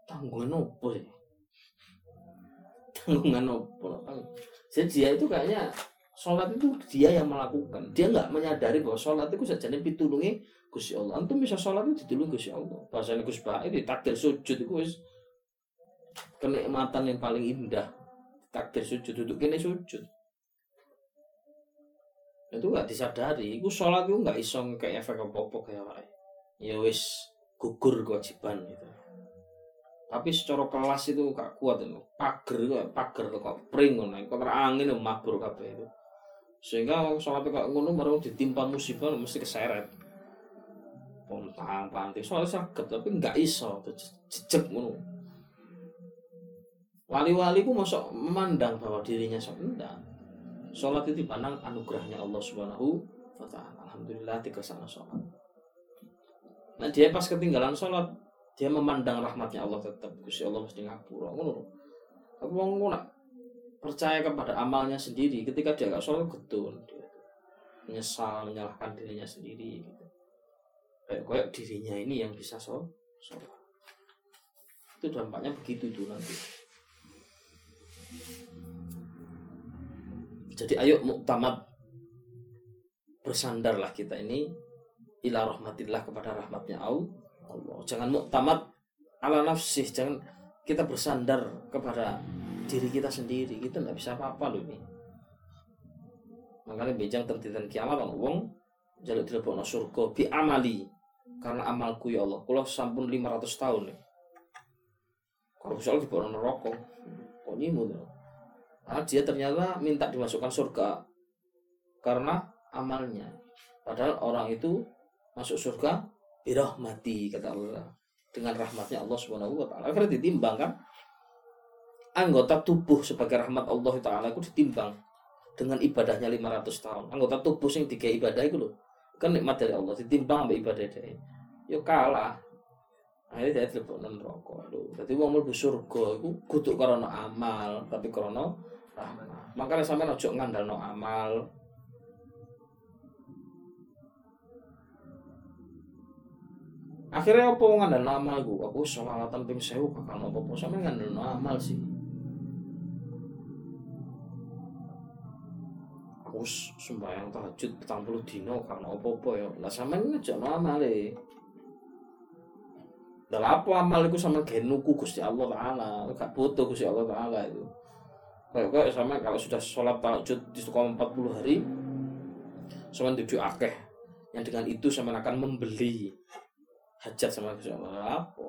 A: tanggungan apa sih tanggungan apa jadi dia itu kayaknya sholat itu dia yang melakukan. Dia nggak menyadari bahwa sholat itu saja nih pitulungi Gusti Allah. Antum bisa sholat itu ditulungi Gusti Allah. Bahasanya Gus Baik itu takdir sujud itu kenikmatan yang paling indah. Takdir sujud untuk kini sujud. Itu nggak disadari. Itu sholat itu nggak iso kayak efek apa kayak apa ya wis gugur kewajiban gitu. Tapi secara kelas itu gak kuat itu pager pager kok. Pring ngono. Kok angin mabur kabeh itu sehingga sholat kok ngono baru ditimpa musibah mesti keseret pontang pantai soalnya sakit tapi nggak iso jejak ngono wali-wali ku masuk memandang bahwa dirinya enggak Sholat itu dipandang anugerahnya Allah Subhanahu wa taala. Alhamdulillah tiga sana sholat. Nah dia pas ketinggalan sholat, dia memandang rahmatnya Allah tetap. Gusti Allah mesti ngapura. Ngono. Aku mau ngono percaya kepada amalnya sendiri ketika dia gak sholat dia menyesal menyalahkan dirinya sendiri gitu. kayak kayak dirinya ini yang bisa sholat itu dampaknya begitu tuh nanti Jadi ayo muktamad bersandarlah kita ini ila rahmatillah kepada rahmatnya Allah. Jangan muktamad ala nafsih, jangan kita bersandar kepada diri kita sendiri. Kita nggak bisa apa-apa loh ini. Makanya bejang tertidan kiamat kan wong jaluk dilebokno surga bi amali karena amalku ya Allah. Kula sampun 500 tahun. Kalau soal di neraka, kok nyimu tuh? Nah, dia ternyata minta dimasukkan surga karena amalnya. Padahal orang itu masuk surga birahmati kata Allah dengan rahmatnya Allah Subhanahu wa taala. Akhirnya ditimbang kan anggota tubuh sebagai rahmat Allah taala itu ditimbang dengan ibadahnya 500 tahun. Anggota tubuh yang tiga ibadah itu loh. Kan nikmat dari Allah ditimbang sama ibadah dari. Yo kalah. Akhirnya dia telepon rokok lho. Jadi wong mlebu surga iku kudu karena amal, tapi karena rahmat. Makanya sampean ojo ngandalno amal. Akhirnya apa ngandalno amal iku? Aku sholatan ping 1000 kakak apa-apa sampean ngandalno amal sih. Aku sembahyang tahajud 40 dino karena apa-apa ya. Lah sampean ngejak amale. Dan apa amal itu sama genuku Gusti Allah Ta'ala? Gak butuh Gusti Allah Ta'ala itu. Kayak kayak sama kalau sudah sholat tahajud di sekolah 40 hari Sama tujuh akeh. Yang dengan itu sama akan membeli Hajat sama Gusti Allah. Apa?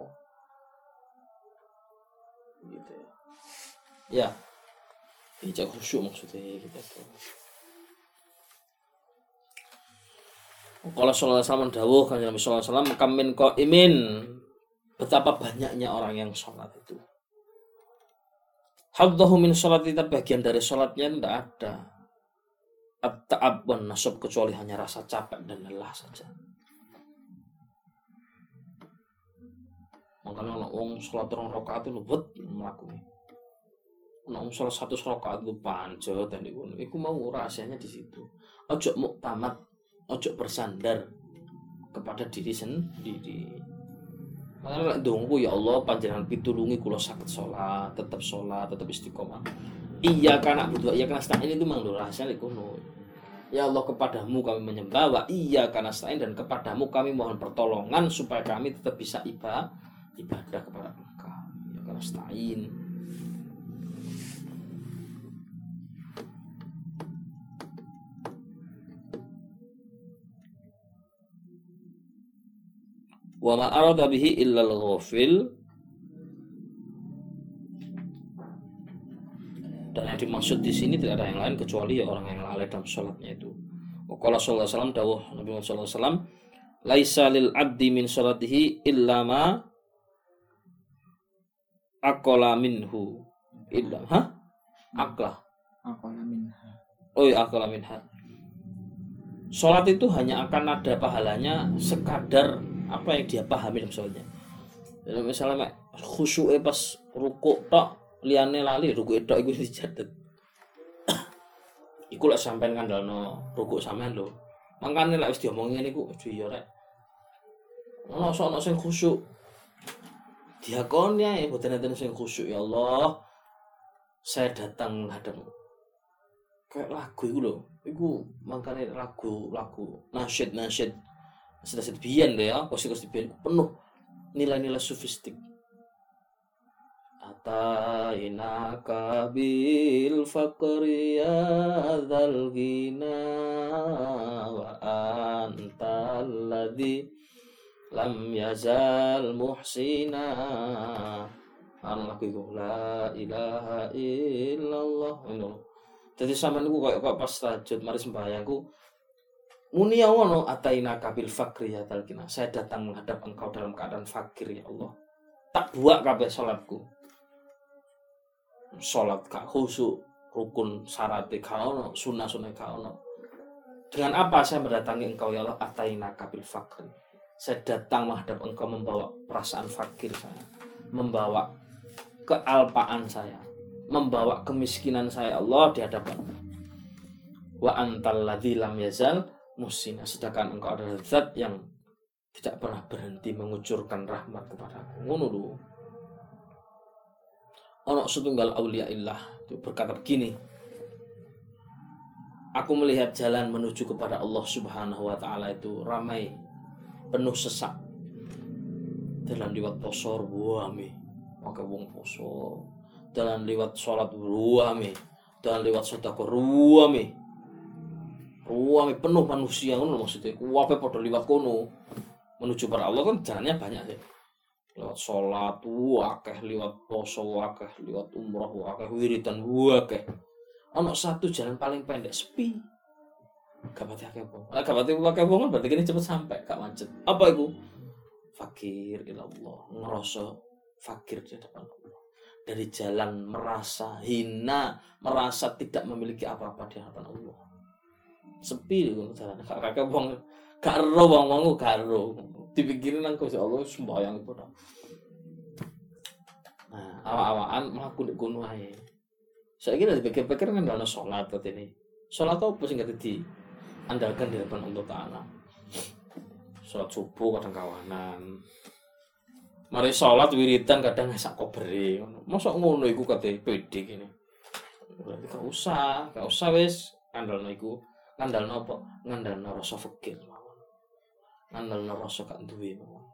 A: Gitu ya. Ya. Ijak khusyuk maksudnya gitu Kalau sholat salam dawuh kan Nabi sholat salam kamin ko imin betapa banyaknya orang yang sholat itu. Haddahu min sholat itu bagian dari sholatnya tidak ada. At-ta'ab nasab kecuali hanya rasa capek dan lelah saja. Makanya kalau orang sholat orang rokaat itu lembut melakukan. Nah, sholat satu rokaat itu panjat dan itu, itu mau rahasianya di situ. Ojo muktamad, ojo bersandar kepada diri sendiri. Makanya lek ndonga ya Allah panjenengan pitulungi kula sakit sholat, tetap sholat, tetap istiqomah. Iya karena butuh iya karena stain itu memang rahasianya kono. Ya Allah kepadamu kami menyembah iya karena stain dan kepadamu kami mohon pertolongan supaya kami tetap bisa ibadah ibadah kepada Engkau. Ya karena stain. Wa ma arada bihi illa al-ghafil. Dan yang dimaksud di sini tidak ada yang lain kecuali ya orang yang lalai dalam sholatnya itu. Wakala sallallahu alaihi wasallam dawuh Nabi Muhammad sallallahu alaihi wasallam laisa lil abdi min sholatihi illa ma aqala minhu. Illa ha aklah
B: Aqala minha.
A: oh iya aqala minha. Sholat itu hanya akan ada pahalanya sekadar apa yang dia pahami sholatnya. Jadi misalnya khusyuk pas rukuk tok liane lali rukuk tok iku dicatet. iku lek sampean ngandalno rukuk sampean lho. Mangkane lek wis diomongin niku aduh ya rek. Ono sono sing khusyuk. Diakon ya mboten enten sing khusyuk ya Allah. Saya datang menghadapmu. Kayak lagu iku lho. Iku mangkane lagu-lagu nasyid nasyid sudah biyen deh ya kursi-kursi biyen penuh nilai-nilai sofistik Ataina kabil faqri ya dzal ghina wa anta lam yazal muhsina. An lagu iku la ilaha illallah. Jadi sama niku kayak pas tahajud mari sembahyangku Muni ya wono ataina kabil fakri ya talkina. Saya datang menghadap engkau dalam keadaan fakir ya Allah. Tak buat kabeh salatku. Salat gak khusyuk, rukun syarat gak ono, sunah sunah gak. Dengan apa saya mendatangi engkau ya Allah? Ataina kabil fakri. Saya datang menghadap engkau membawa perasaan fakir saya, membawa kealpaan saya, membawa kemiskinan saya Allah di hadapan. Wa antal ladzi lam yazal musina sedangkan engkau adalah zat yang tidak pernah berhenti mengucurkan rahmat kepada aku ngono lho ono setunggal aulia illah itu berkata begini Aku melihat jalan menuju kepada Allah Subhanahu wa taala itu ramai penuh sesak. Dalam liwat poso ruame, maka wong poso. Dalam liwat sholat ruame, dalam liwat sedekah ruame. Ruame penuh manusia ngono maksudnya. Kuwape padha liwat kono. Menuju para Allah kan jalannya banyak sih. Lewat sholat, wakeh, liwat poso, wakeh, liwat umroh, wakeh, wiridan, wakeh ono satu jalan paling pendek sepi. Gak pati akeh wong ah, gak pati akeh wong kan? Berarti kini cepet sampai gak macet. Apa itu fakir ila Allah. Ngerasa fakir di depan Allah. Dari jalan merasa hina merasa tidak memiliki apa-apa di hadapan Allah sepi itu jalan gak kakek wong gak ero wong wong gak ero dipikirin nang Gusti Allah sembahyang itu nah awak-awakan mlaku nek kono ae saya kira dipikir-pikir kan sholat seperti ini. Sholat apa sih nggak di andalkan di depan Allah Taala. Sholat subuh kadang kawanan. Mari sholat wiridan kadang ngesak koberi. Masa ngono iku kate pede gini. Berarti gak usah, gak usah wis andalno iku. Ngandalno apa? Ngandalno rasa fikir mawon. Ngandalno rasa gak duwe mawon.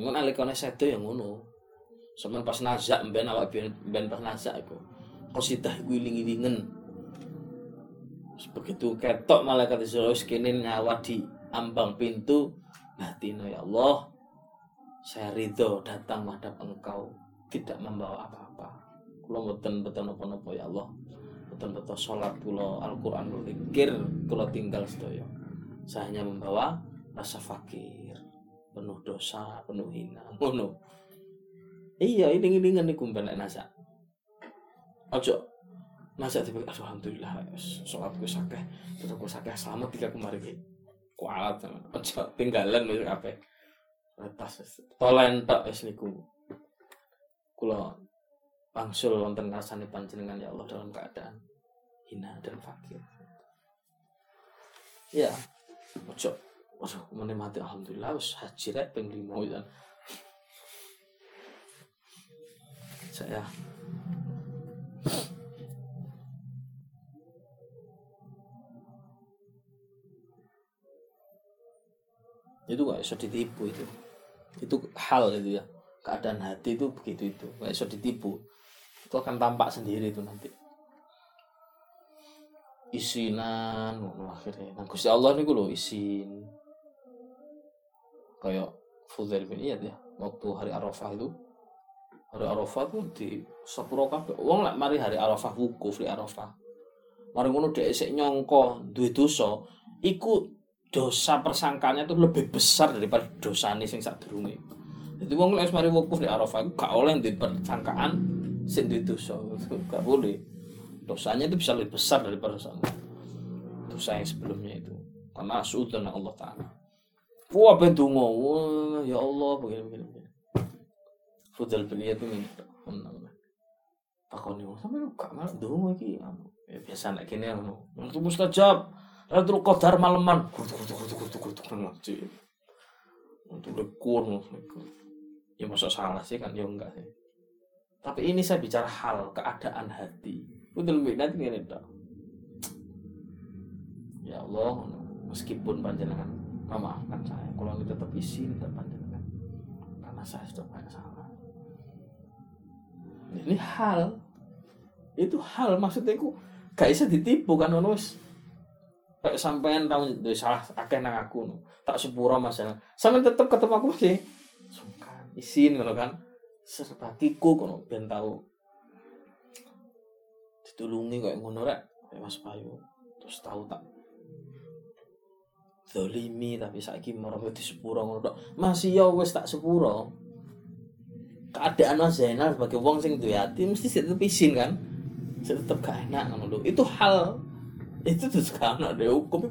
A: Ngono alikane sedo yang ngono. Sampeyan pas nazak mben awak ben pas nazak iku. Qasidah iku iling-ilingen. Begitu ketok malaikat Israel kene nyawa di ambang pintu batino ya Allah. Saya ridho datang menghadap engkau tidak membawa apa-apa. Kula mboten betul napa-napa ya Allah. Betul-betul sholat kula Al-Qur'an kula zikir kula tinggal sedaya. Saya hanya membawa rasa fakir penuh dosa, penuh hina. Ngono. Iya, ini ini kan niku ben nasa. Ojo nasa tiba alhamdulillah sholatku sakeh aku sakeh selamat tiga kemarin. Kualat ojo tinggalan wis kabeh. Lepas tolen tok wis niku. Pangsul wonten rasane panjenengan ya Allah dalam keadaan hina dan fakir. Ya, ojo Waduh, menikmati alhamdulillah wis haji rek ping 5 ya. Saya. Itu gak bisa ditipu itu. Itu hal itu ya. Keadaan hati itu begitu itu. Gak bisa ditipu itu akan tampak sendiri itu nanti. Isinan akhirnya. Nah Gusti Allah niku lho isin. Kayak Fudail bin Iyad ya waktu hari Arafah itu. Hari Arafah itu di sepuro kabeh. Wong lek mari hari Arafah wukuf di Arafah. Mari ngono dhek sik nyangka duwe dosa iku dosa persangkanya itu lebih besar daripada dosane sing sadurunge jadi wong lek mari wukuf di Arafah gak oleh di persangkaan duwe dosa gak boleh. Dosanya itu bisa lebih besar daripada dosa dosa yang sebelumnya itu. Karena suudzon Allah Ta'ala. Wah, bedungo, wah, ya Allah, begini, begini, begini. Fudal beliau itu minta, takoni sampe gak malah dungo iki? Ya biasa nek kene ngono. Itu mustajab. Ratul Qadar maleman kutu kutu kutu kutu kutu ngaji untuk lekun. Ya masa salah sih kan? Ya enggak sih tapi ini saya bicara hal keadaan hati. Lebih nanti ngene ya Allah meskipun panjenengan memaafkan saya kalau ini tetap izin tetap panjenengan. Karena saya sudah banyak salah. Ini hal. Itu hal maksudnya aku gak bisa ditipu kan ono kayak sampean itu salah akeh nang aku tak sepura masalah sampean tetap ketemu aku sih sungkan izin ngono kan serbatiku kono ben tahu ditulungi kayak ngono rek Mas Bayu terus tahu tak dolimi tapi saiki merobot di sepuro ngono tok. Masih ya wis tak sepuro. Keadaan Mas Zainal sebagai wong sing duwe hati mesti tetep izin kan. Tetep gak enak ngono lho. Itu hal itu tuh sekarang ada hukum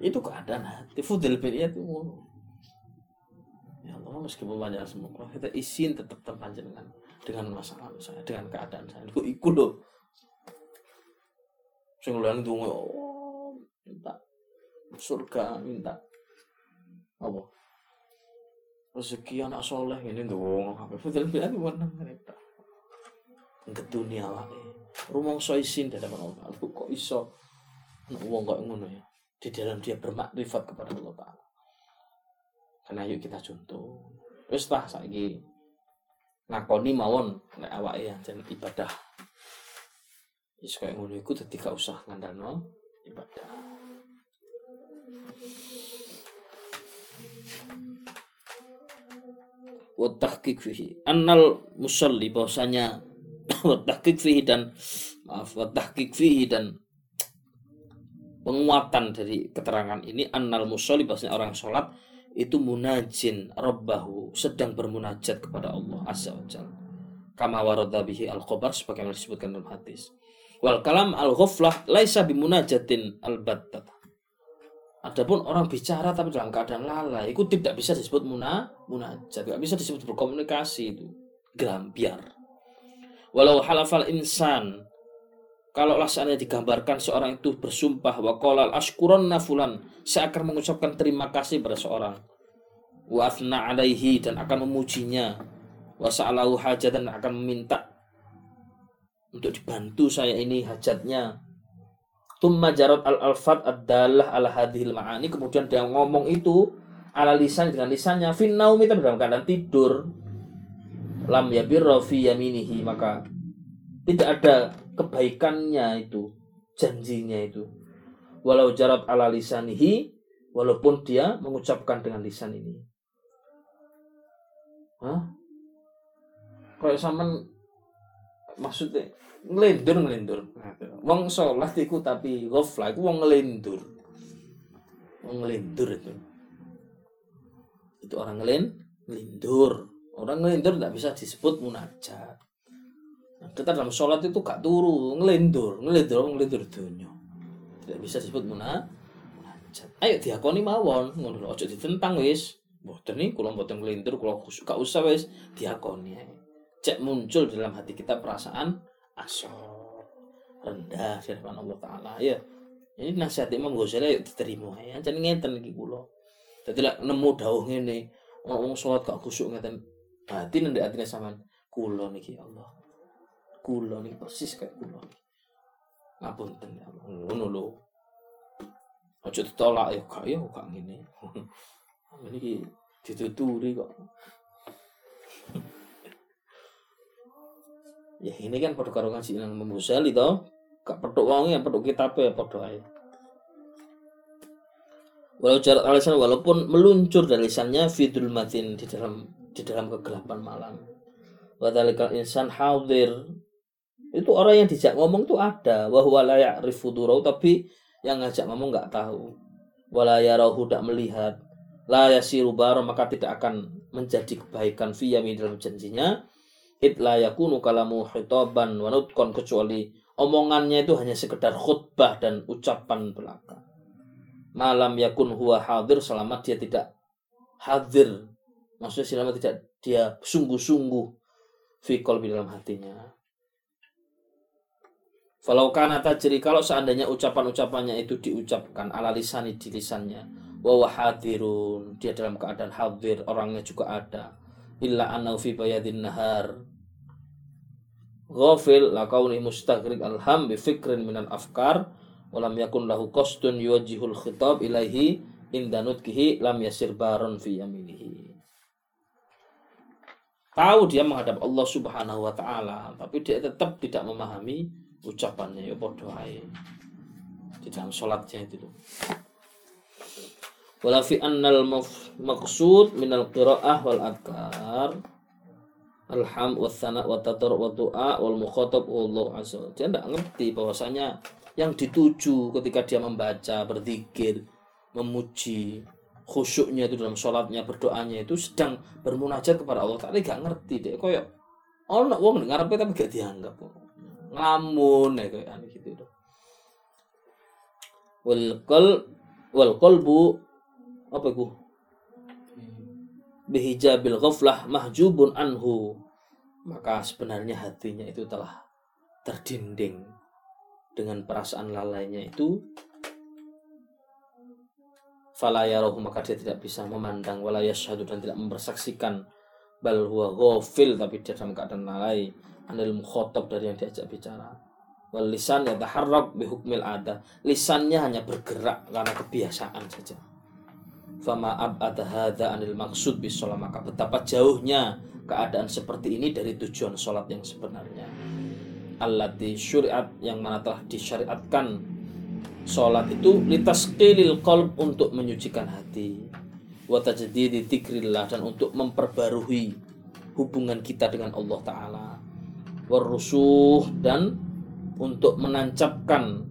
A: itu keadaan hati fudel ya itu ngono. Allah meskipun banyak semua kita izin tetap terpanjang dengan masalah saya dengan keadaan saya. Itu ikut loh. Sing lain tuh oh, minta surga minta apa? Rezeki anak soleh ini dong apa? Betul betul itu warna mereka ngetuni awake rumangsa isin di hadapan Allah Taala. Kok iso? Wong kok ngono ya? Di dalam dia bermakrifat kepada Allah Taala karena yuk kita contoh. Wis tah saiki ngakoni mawon nek awake yang jan ibadah. Wis kaya ngono iku dadi gak usah ngandalno ibadah. Wa tahqiq fihi. Annal musalli bahwasanya wa tahqiq fihi dan maaf wa tahqiq fihi dan penguatan dari keterangan ini annal musalli bahwasanya orang sholat itu munajin rabbahu sedang bermunajat kepada Allah azza wa jalla. Kama warada bihi al khabar sebagaimana disebutkan dalam hadis. Wal kalam al ghaflah laisa bimunajatin al battat Adapun orang bicara tapi dalam keadaan lalai itu tidak bisa disebut muna munajat, tidak bisa disebut berkomunikasi itu. Gambiar. Walau halafal insan kalau seandainya digambarkan seorang itu bersumpah wa qala ashkuran nafulan saya akan mengucapkan terima kasih pada seorang wa afna alaihi dan akan memujinya wa sa'alahu hajat dan akan meminta untuk dibantu saya ini hajatnya Tumma jarot al alfat adalah ala hadhil ma'ani. Kemudian dia ngomong itu ala lisan dengan lisannya. Fin naumi dalam keadaan tidur. Lam yabirra fi yaminihi. Maka tidak ada kebaikannya itu. Janjinya itu. Walau jarot ala lisanihi. Walaupun dia mengucapkan dengan lisan ini. Hah? Kayak sama maksudnya ngelindur ngelindur wong sholat iku tapi ghaflah iku wong ngelindur wong ngelindur itu itu orang ngelin ngelindur orang ngelindur tidak bisa disebut munajat kita dalam sholat itu gak turu ngelindur ngelindur ngelindur dunia tidak bisa disebut munajat. Ayo diakoni mawon ngono aja ditentang wis. Mboten nih kula mboten ngelindur kula gak usah wis. Diakoni cek muncul dalam hati kita perasaan asor rendah firman Allah taala. Ya ini nasihat Imam Ghazali yuk diterima ya jadi ngeten iki kula. Dadi lek nemu dawuh ngene wong salat gak khusuk ngeten hati nanti atine sampean kula niki Allah kula niki persis kayak kula ngapunten ya. Allah ngono lho. Aja ditolak ya gak ya gak ngene. Ini dituturi kok. Ya ini kan pada karo ngaji nang Ghazali to. Gak peduk wong ya peduk kitabe padha ae. Walau jarak alasan walaupun meluncur dari lisannya fidul matin di dalam di dalam kegelapan malam. Wadalikal insan hadir itu orang yang dijak ngomong tuh ada wahwa layak rifudurau tapi yang ngajak ngomong nggak tahu walayarahu tidak melihat la yasiru maka tidak akan menjadi kebaikan fiyami dalam janjinya id la yakunu kalamu khitaban wa nutqan kecuali omongannya itu hanya sekedar khutbah dan ucapan belaka. Malam yakun huwa hadir selama dia tidak hadir. Maksudnya selama tidak dia sungguh-sungguh fi qalbi dalam hatinya. Falau kana tajri kalau seandainya ucapan-ucapannya itu diucapkan ala lisani di lisannya wa hadirun dia dalam keadaan hadir orangnya juga ada. Illa anau fi bayadin nahar. Ghafil la kauni mustagrik alham bi fikrin minal afkar walam yakun lahu qasdun yuwajjihul khitab ilaihi inda nutkihi lam yasir baron fi yaminihi. Tahu dia menghadap Allah Subhanahu wa taala tapi dia tetap tidak memahami ucapannya ya bodoh di dalam sholatnya itu loh wala fi annal maqsud minal qiraah wal adkar. Alham wa sana wa tatar wa doa wal mukhatab Allah azza dia tidak ngerti bahwasanya yang dituju ketika dia membaca berzikir memuji khusyuknya itu dalam sholatnya berdoanya itu sedang bermunajat kepada Allah. Taala gak ngerti deh koyo ono wong ngarepe tapi gak dianggap ngamun ya kayak aneh gitu itu wal qal wal apa itu? Bihijabil ghaflah mahjubun anhu. Maka sebenarnya hatinya itu telah terdinding dengan perasaan lalainya itu. Fala yarahu maka dia tidak bisa memandang. Wala yashhadu dan tidak mempersaksikan. Bal huwa ghafil tapi dia dalam keadaan lalai anil mukhatab dari yang diajak bicara. Wal lisan yataharrak bi hukmil ada lisannya hanya bergerak karena kebiasaan saja. Fama ab'ada hadza anil maksud bis sholat maka betapa jauhnya keadaan seperti ini dari tujuan sholat yang sebenarnya. Allati syuriat yang mana telah disyariatkan sholat itu litasqilil qalb untuk menyucikan hati. Wa tajdidi dzikrillah dan untuk memperbarui hubungan kita dengan Allah taala warusuh dan untuk menancapkan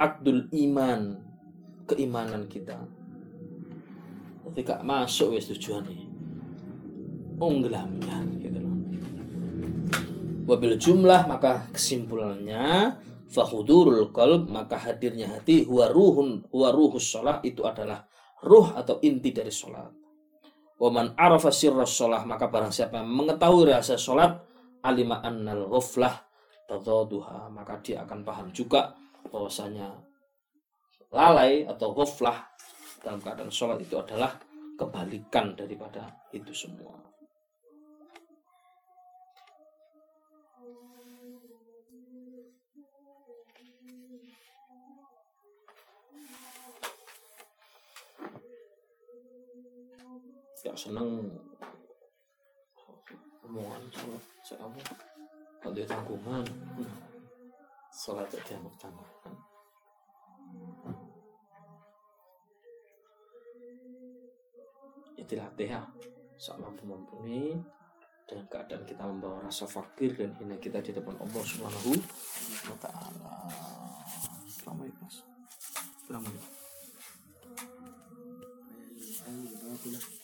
A: akdul iman keimanan kita. Ketika masuk wis tujuannya unggelamnya gitu loh. Wabil jumlah maka kesimpulannya fahudurul qalb maka hadirnya hati huwa ruhun huwa ruhus sholat itu adalah ruh atau inti dari sholat waman arafa sirra sholat maka barang siapa mengetahui rahasia sholat alima annal ghaflah tadaduha maka dia akan paham juga bahwasanya lalai atau ghaflah dalam keadaan sholat itu adalah kebalikan daripada itu semua gak seneng omongan sholat saya apa kalau dia tanggungan sholat anak tanggungan ya dilatih ya mampu mumpuni dengan keadaan kita membawa rasa fakir dan hina kita di depan Allah Subhanahu wa taala. Selamat Mas. Selamat.
C: Mati